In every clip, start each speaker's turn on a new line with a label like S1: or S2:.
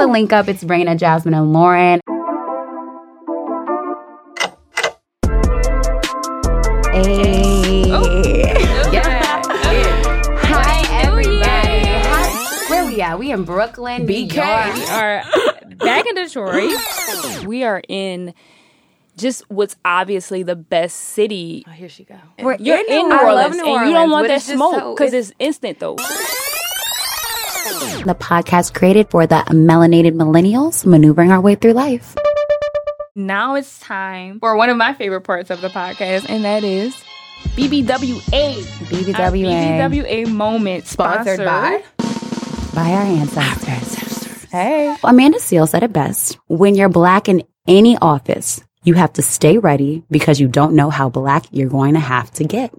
S1: a link up. It's Reyna, Jasmine, and Lauren. Oh. Hey.
S2: Yeah.
S1: Hi, everybody. Hi. Where we at? We in Brooklyn, New
S2: BK.
S1: York.
S3: We are back in Detroit. We are in just what's obviously the best city.
S2: Oh, here she go.
S3: You're in,
S2: New
S3: New
S2: Orleans. I love
S3: Orleans, and you don't want that
S2: it's just
S3: smoke
S2: so-
S3: because
S2: it's-
S3: it's instant though.
S1: The podcast created for the melanated millennials maneuvering our way through life.
S3: Now it's time for one of my favorite parts of the podcast, and that is BBWA. Our
S1: BBWA
S3: BBWA moment
S2: Sponsored by.
S1: by our ancestors.
S2: Hey.
S1: Amanda Seales said it best. When you're black in any office, you have to stay ready because you don't know how black you're going to have to get.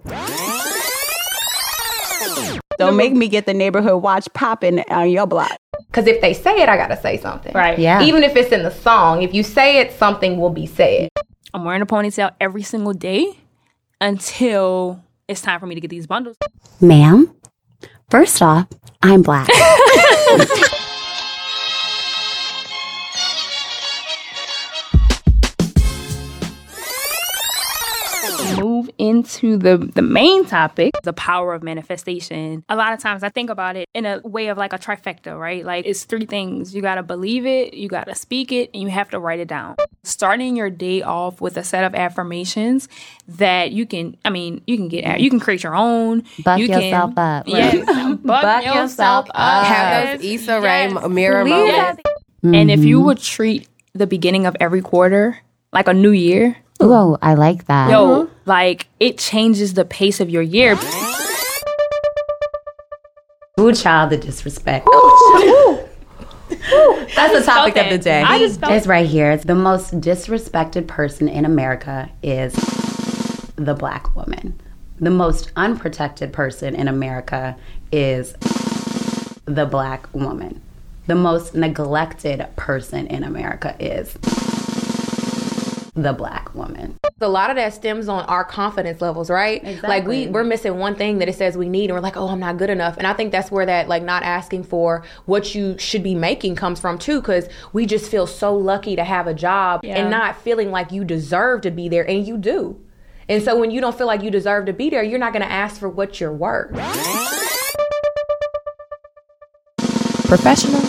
S1: Don't make me get the neighborhood watch popping on your block.
S2: Because if they say it, I got to say something.
S3: Right.
S1: Yeah.
S2: Even if it's in the song, if you say it, something will be said.
S3: I'm wearing a ponytail every single day until it's time for me to get these bundles.
S1: Ma'am, first off, I'm black.
S3: into the the main topic, the power of manifestation. A lot of times I think about it in a way of like a trifecta, right? Like it's three things. You got to believe it, you got to speak it, and you have to write it down. Starting your day off with a set of affirmations that you can I mean, you can get at, you can create your own.
S1: Buck
S3: you
S1: yourself up.
S3: Yes, buck,
S1: Buck
S3: yourself,
S1: yourself
S3: up.
S1: up.
S2: Have those Issa Rae
S3: Yes.
S2: mirror
S3: Please.
S2: moments.
S3: And if you mm-hmm. would treat the beginning of every quarter like a new year,
S1: Oh, I like that.
S3: yo, uh-huh. Like it changes the pace of your year.
S1: Ooh, child, the disrespect.
S2: That's the topic of the day.
S3: I just
S1: It's right here. The most disrespected person in America is the black woman. The most unprotected person in America is the black woman. The most neglected person in America is the black woman.
S2: A lot of that stems on our confidence levels, right? Like we we're missing one thing that it says we need, and we're like, oh, I'm not good enough. And I think that's where that like not asking for what you should be making comes from too, because we just feel so lucky to have a job
S3: Yeah.
S2: and not feeling like you deserve to be there, and you do. And so when you don't feel like you deserve to be there, you're not going to ask for what you're worth.
S4: professional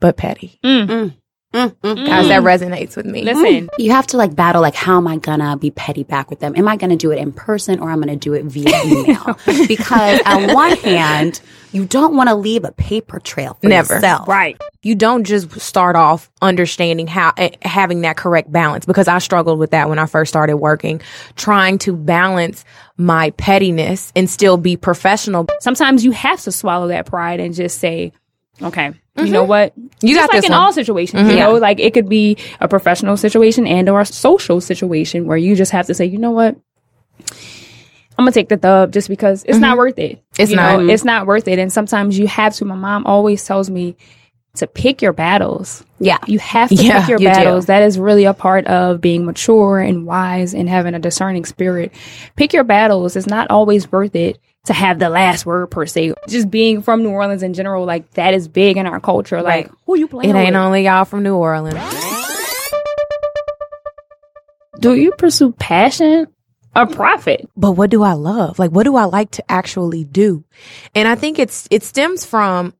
S4: but petty.
S3: Mm. Mm, mm. mm.
S4: Guys, that resonates with me.
S3: Listen,
S1: You have to like battle like how am I gonna be petty back with them? Am I gonna do it in person or am I'm gonna do it via email? because on one hand, you don't want to leave a paper trail for
S4: Never.
S1: yourself.
S3: right.
S4: You don't just start off understanding how eh, having that correct balance because I struggled with that when I first started working, trying to balance my pettiness and still be professional.
S3: Sometimes you have to swallow that pride and just say, okay, you know mm-hmm. what?
S4: You
S3: Just
S4: got
S3: like
S4: this
S3: in
S4: one.
S3: all situations, you mm-hmm. know, like it could be a professional situation and or a social situation where you just have to say, you know what? I'm gonna take the dub just because it's not mm-hmm. worth it.
S4: It's
S3: You
S4: not.
S3: know, it's not worth it. And sometimes you have to. My mom always tells me to pick your battles.
S1: Yeah.
S3: You have to
S4: Yeah,
S3: pick your
S4: you do.
S3: battles. That is really a part of being mature and wise and having a discerning spirit. Pick your battles. It's not always worth it to have the last word per se. Just being from New Orleans in general, like that is big in our culture. Like who you playing
S4: It ain't
S3: with?
S4: only y'all from New Orleans.
S3: Do you pursue passion or profit?
S4: but what do I love? Like, what do I like to actually do? And I think it's, it stems from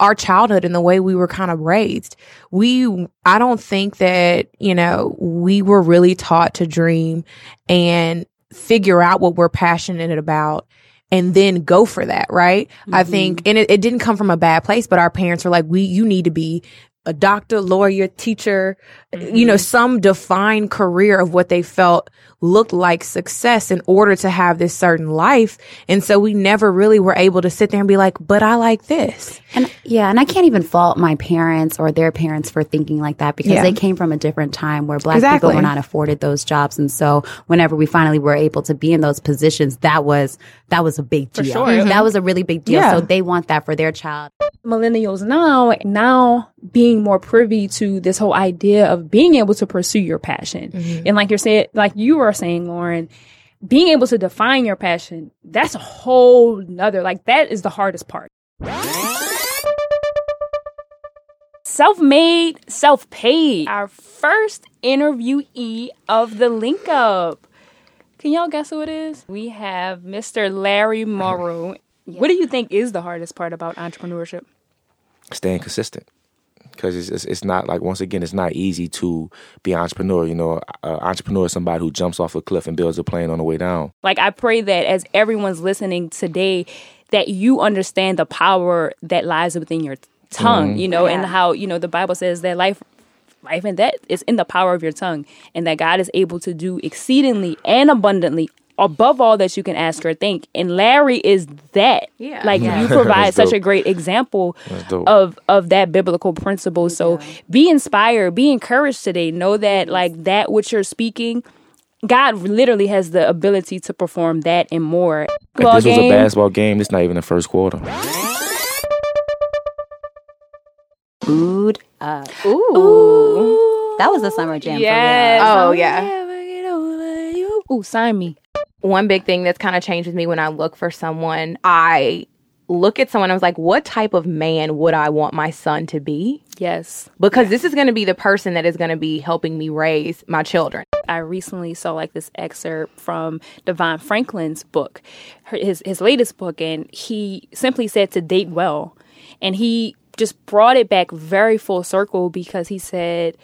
S4: our childhood and the way we were kind of raised. We, I don't think that, you know, we were really taught to dream and figure out what we're passionate about and then go for that, right? I think, mm-hmm. and it, it didn't come from a bad place, but our parents were like, we, you need to be a doctor, lawyer, teacher, you know, mm-hmm. some defined career of what they felt looked like success in order to have this certain life. And so we never really were able to sit there and be like, but I like this.
S1: And yeah, and I can't even fault my parents or their parents for thinking like that because
S4: Yeah.
S1: they came from a different time where black
S4: Exactly.
S1: people were not afforded those jobs. And so whenever we finally were able to be in those positions, that was that was a big deal.
S3: sure. Mm-hmm.
S1: That was a really big deal.
S4: Yeah.
S1: So they want that for their child.
S3: Millennials now now being more privy to this whole idea of being able to pursue your passion mm-hmm. and like you're saying like you are saying lauren being able to define your passion that's a whole nother like that is the hardest part self made, self paid. Our first interviewee of the link up. Can y'all guess who it is? We have Mr. Larry Morrow. What do you think is the hardest part about entrepreneurship?
S5: Staying consistent. Because it's, it's, it's not like once again it's not easy to be an entrepreneur. You know, an entrepreneur is somebody who jumps off a cliff and builds a plane on the way down.
S3: Like I pray that as everyone's listening today, that you understand the power that lies within your tongue. Mm-hmm. You know, and how you know the Bible says that life life and death is in the power of your tongue and that God is able to do exceedingly and abundantly above all that you can ask or think. And Larry is that.
S4: Yeah.
S3: Like
S4: Yeah.
S3: you provide such a great example of of that biblical principle. So be inspired, be encouraged today. Know that like that which you're speaking God literally has the ability to perform that and more.
S5: If
S3: Ball
S5: this was a basketball game, it's not even the first quarter.
S1: Booed up. Ooh. That was the summer jam
S3: Yes.
S4: Oh,
S3: I'll
S4: yeah.
S3: never get over you. Ooh, sign me.
S4: One big thing that's kind of changed with me when I look for someone, I look at someone, I was like, what type of man would I want my son to be?
S3: Yes.
S4: Because this is going to be the person that is going to be helping me raise my children.
S3: I recently saw like this excerpt from DeVon Franklin's book, his his latest book, and he simply said to date well, and he just brought it back very full circle because he said,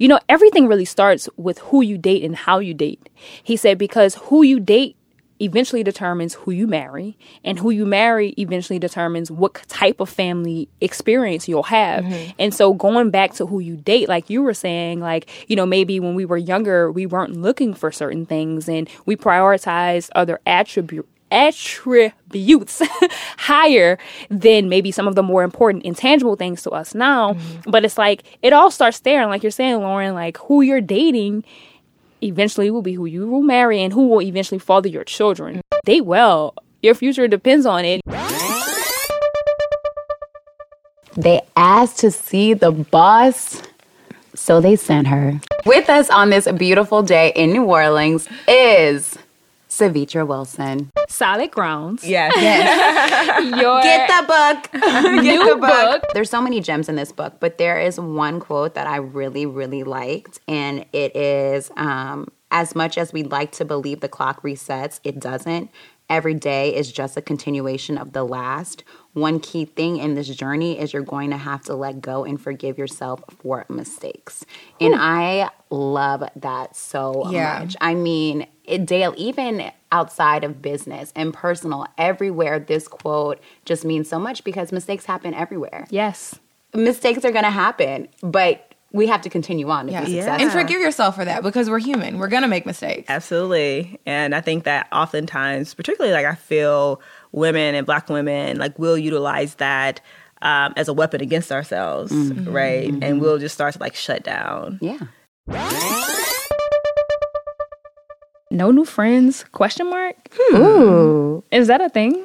S3: you know, everything really starts with who you date and how you date. He said because who you date eventually determines who you marry and who you marry eventually determines what type of family experience you'll have mm-hmm. and so going back to who you date like you were saying like you know maybe when we were younger we weren't looking for certain things and we prioritized other attribute attributes higher than maybe some of the more important intangible things to us now mm-hmm. but it's like it all starts there and like you're saying lauren like who you're dating eventually will be who you will marry and who will eventually father your children. Date well. Your future depends on it.
S1: They asked to see the boss, so they sent her. With us on this beautiful day in New Orleans is Savitra Wilson.
S3: Solid grounds.
S4: Yes.
S3: Your
S1: Get the book.
S3: new book.
S1: There's so many gems in this book, but there is one quote that I really, really liked, and it is um, as much as we'd like to believe the clock resets, it doesn't. Every day is just a continuation of the last. One key thing in this journey is you're going to have to let go and forgive yourself for mistakes. And I love that so
S6: Yeah.
S1: much. I mean, it, Dale, even outside of business and personal, everywhere, this quote just means so much because mistakes happen everywhere.
S3: Yes.
S1: Mistakes are going to happen, but we have to continue on to be
S6: Yeah.
S1: successful.
S6: And forgive yourself for that because we're human. We're gonna make mistakes.
S7: Absolutely. And I think that oftentimes, particularly like I feel women and black women like will utilize that um, as a weapon against ourselves, mm-hmm. right? Mm-hmm. And we'll just start to like shut down.
S1: yeah.
S3: No new friends? Question mark. Hmm. Ooh. Is that a thing?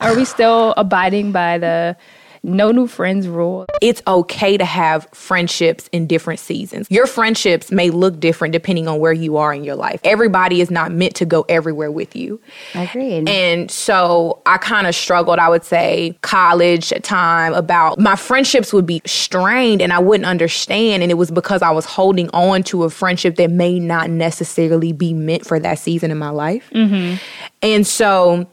S3: Are we still abiding by the no new friends rule?
S4: it's okay to have friendships in different seasons. Your friendships may look different depending on where you are in your life. Everybody is not meant to go everywhere with you.
S1: Agreed.
S4: And so I kind of struggled, I would say, college time about my friendships would be strained and I wouldn't understand. And it was because I was holding on to a friendship that may not necessarily be meant for that season in my life. Mm-hmm. And so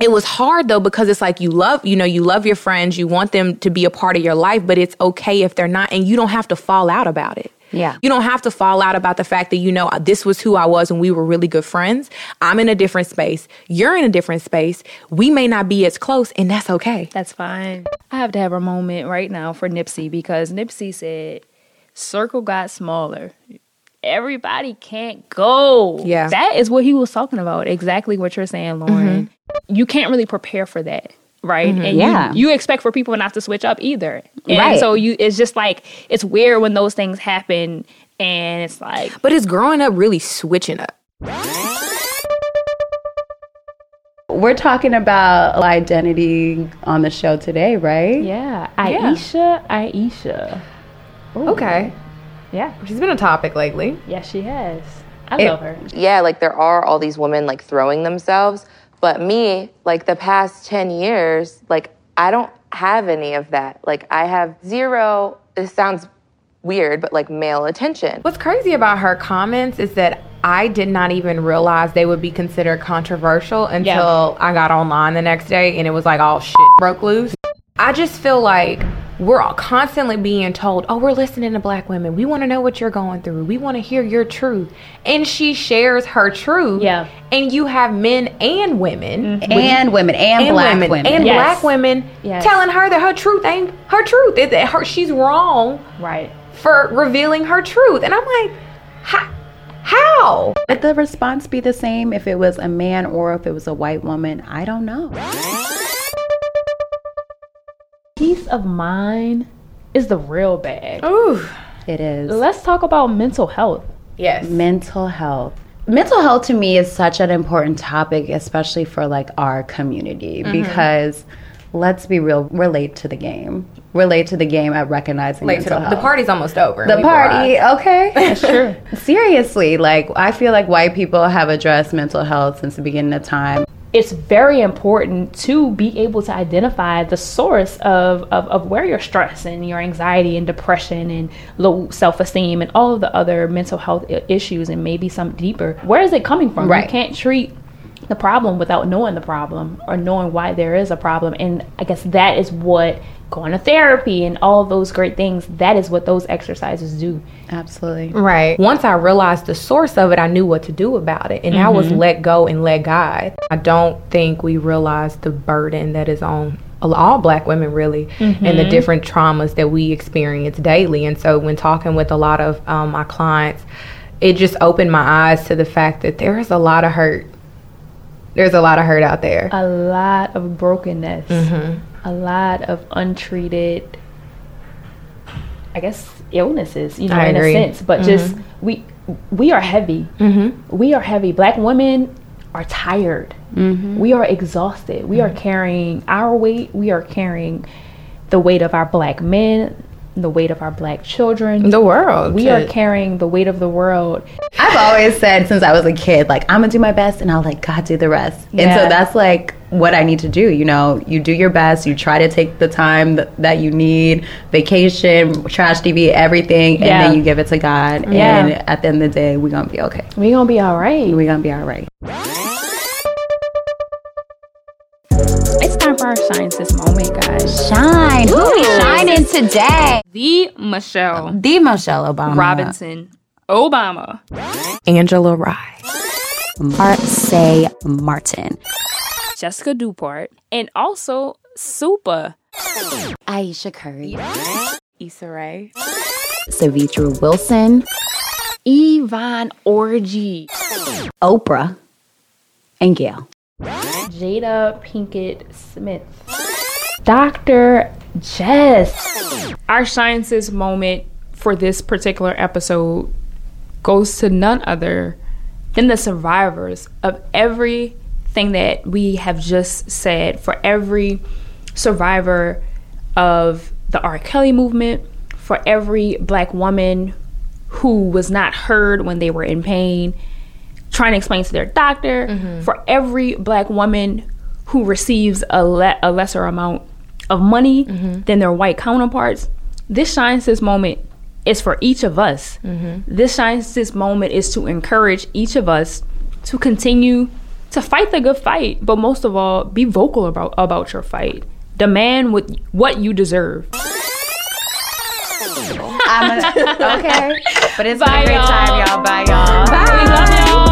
S4: it was hard though because it's like you love you know you love your friends you want them to be a part of your life but it's okay if they're not and you don't have to fall out about it
S1: Yeah.
S4: you don't have to fall out about the fact that you know this was who i was and we were really good friends i'm in a different space you're in a different space we may not be as close and that's okay
S3: That's fine. I have to have a moment right now for Nipsey because Nipsey said, circle got smaller. Everybody can't go.
S4: Yeah.
S3: That is what he was talking about. Exactly what you're saying, Lauren. Mm-hmm. You can't really prepare for that. Right. Mm-hmm. And
S1: Yeah.
S3: you, expect for people not to switch up either. And
S1: Right.
S3: so you it's just like it's weird when those things happen and it's like
S4: but it's growing up really switching up
S1: We're talking about identity on the show today, right?
S3: Yeah. Ayesha, Ayesha.
S6: Okay.
S3: Yeah.
S6: She's been a topic lately.
S3: Yes, she has. I love her.
S8: yeah, like there are all these women like throwing themselves, but me, like the past 10 years, like I don't have any of that. Like I have zero. This sounds weird, but like male attention.
S4: What's crazy about her comments is that I did not even realize they would be considered controversial until I got online the next day and it was like all shit broke loose. I just feel like we're all constantly being told, oh, we're listening to black women. We want to know what you're going through. We want to hear your truth. And she shares her truth.
S3: Yeah.
S4: And you have men and women. Mm-hmm.
S1: and women and,
S4: And
S1: black
S4: women,
S1: women.
S4: and
S3: Yes.
S4: black women
S3: Yes.
S4: telling her that her truth ain't her truth. It, that her, she's wrong
S3: Right.
S4: for revealing her truth. And I'm like, how? How?
S1: Would the response be the same if it was a man or if it was a white woman? I don't know.
S3: Peace of mind is the real bag.
S4: Ooh.
S1: It is.
S3: Let's talk about mental health.
S4: Yes.
S1: mental health mental health to me is such an important topic especially for like our community
S4: Mm-hmm.
S1: because let's be real we're late to the game we're late to the game at recognizing
S4: Late to
S1: mental
S4: the,
S1: health
S4: the party's almost over.
S1: the party
S4: arrived.
S1: okay
S3: That's true.
S1: seriously like i feel like white people have addressed mental health since the beginning of time
S3: it's very important to be able to identify the source of, of, of where your stress and your anxiety and depression and low self-esteem and all of the other mental health issues and maybe some deeper where is it coming from
S1: Right.
S3: you can't treat the problem without knowing the problem or knowing why there is a problem and i guess that is what going to therapy and all those great things that is what those exercises do
S1: absolutely
S4: Right. Once I realized the source of it, I knew what to do about it. And I was mm-hmm. let go and let God. I don't think we realize the burden that is on all black women, really, and the mm-hmm. different traumas that we experience daily. And so, when talking with a lot of um, my clients, it just opened my eyes to the fact that there is a lot of hurt. There's a lot of hurt out there.
S3: a lot of brokenness, mm-hmm. A lot of untreated, I guess, illnesses. You know,
S4: I
S3: in
S4: agree.
S3: a sense, but just mm-hmm. we we are heavy. Mm-hmm. We are heavy. Black women are tired. Mm-hmm. We are exhausted. We are carrying our weight. We are carrying the weight of our black men, the weight of our black children.
S4: the world.
S3: we are carrying the weight of the world.
S1: I've always said since I was a kid, like I'm gonna do my best, and I'll let God do the rest. And so that's like what I need to do. You know, you do your best. You try to take the time th- that you need, vacation, trash TV, everything, and
S3: Yeah.
S1: then you give it to God.
S3: Yeah.
S1: And at the end of the day, we're gonna be okay.
S3: We gonna be all right.
S1: We're gonna be all right.
S3: It's time our Shine Sis moment, guys.
S1: Shine. Who we shining today?
S3: The Michelle
S1: The Michelle Obama.
S3: Robinson Obama.
S4: Angela Rye.
S1: Marsai Martin.
S3: Jessica Dupart, and also Supa.
S1: Ayesha Curry.
S4: Issa Rae.
S1: Savitra Wilson.
S3: Yvonne Orji.
S1: Oprah. And Gayle.
S3: Jada Pinkett Smith. Dr. Jess. Our Shine Sis moment for this particular episode goes to none other than the survivors of everything that we have just said. For every survivor of the R. Kelly movement, for every black woman who was not heard when they were in pain, trying to explain to their doctor, mm-hmm. for every black woman who receives a, le- a lesser amount of money mm-hmm. than their white counterparts. This Shine Sis moment is for each of us. Mm-hmm. This Shine Sis moment is to encourage each of us to continue to fight the good fight, but most of all, be vocal about, about your fight. Demand what, what you deserve.
S1: I'm gonna, okay. But it's
S3: Bye,
S1: a great
S3: y'all.
S1: time, y'all. Bye, y'all.
S3: We love y'all.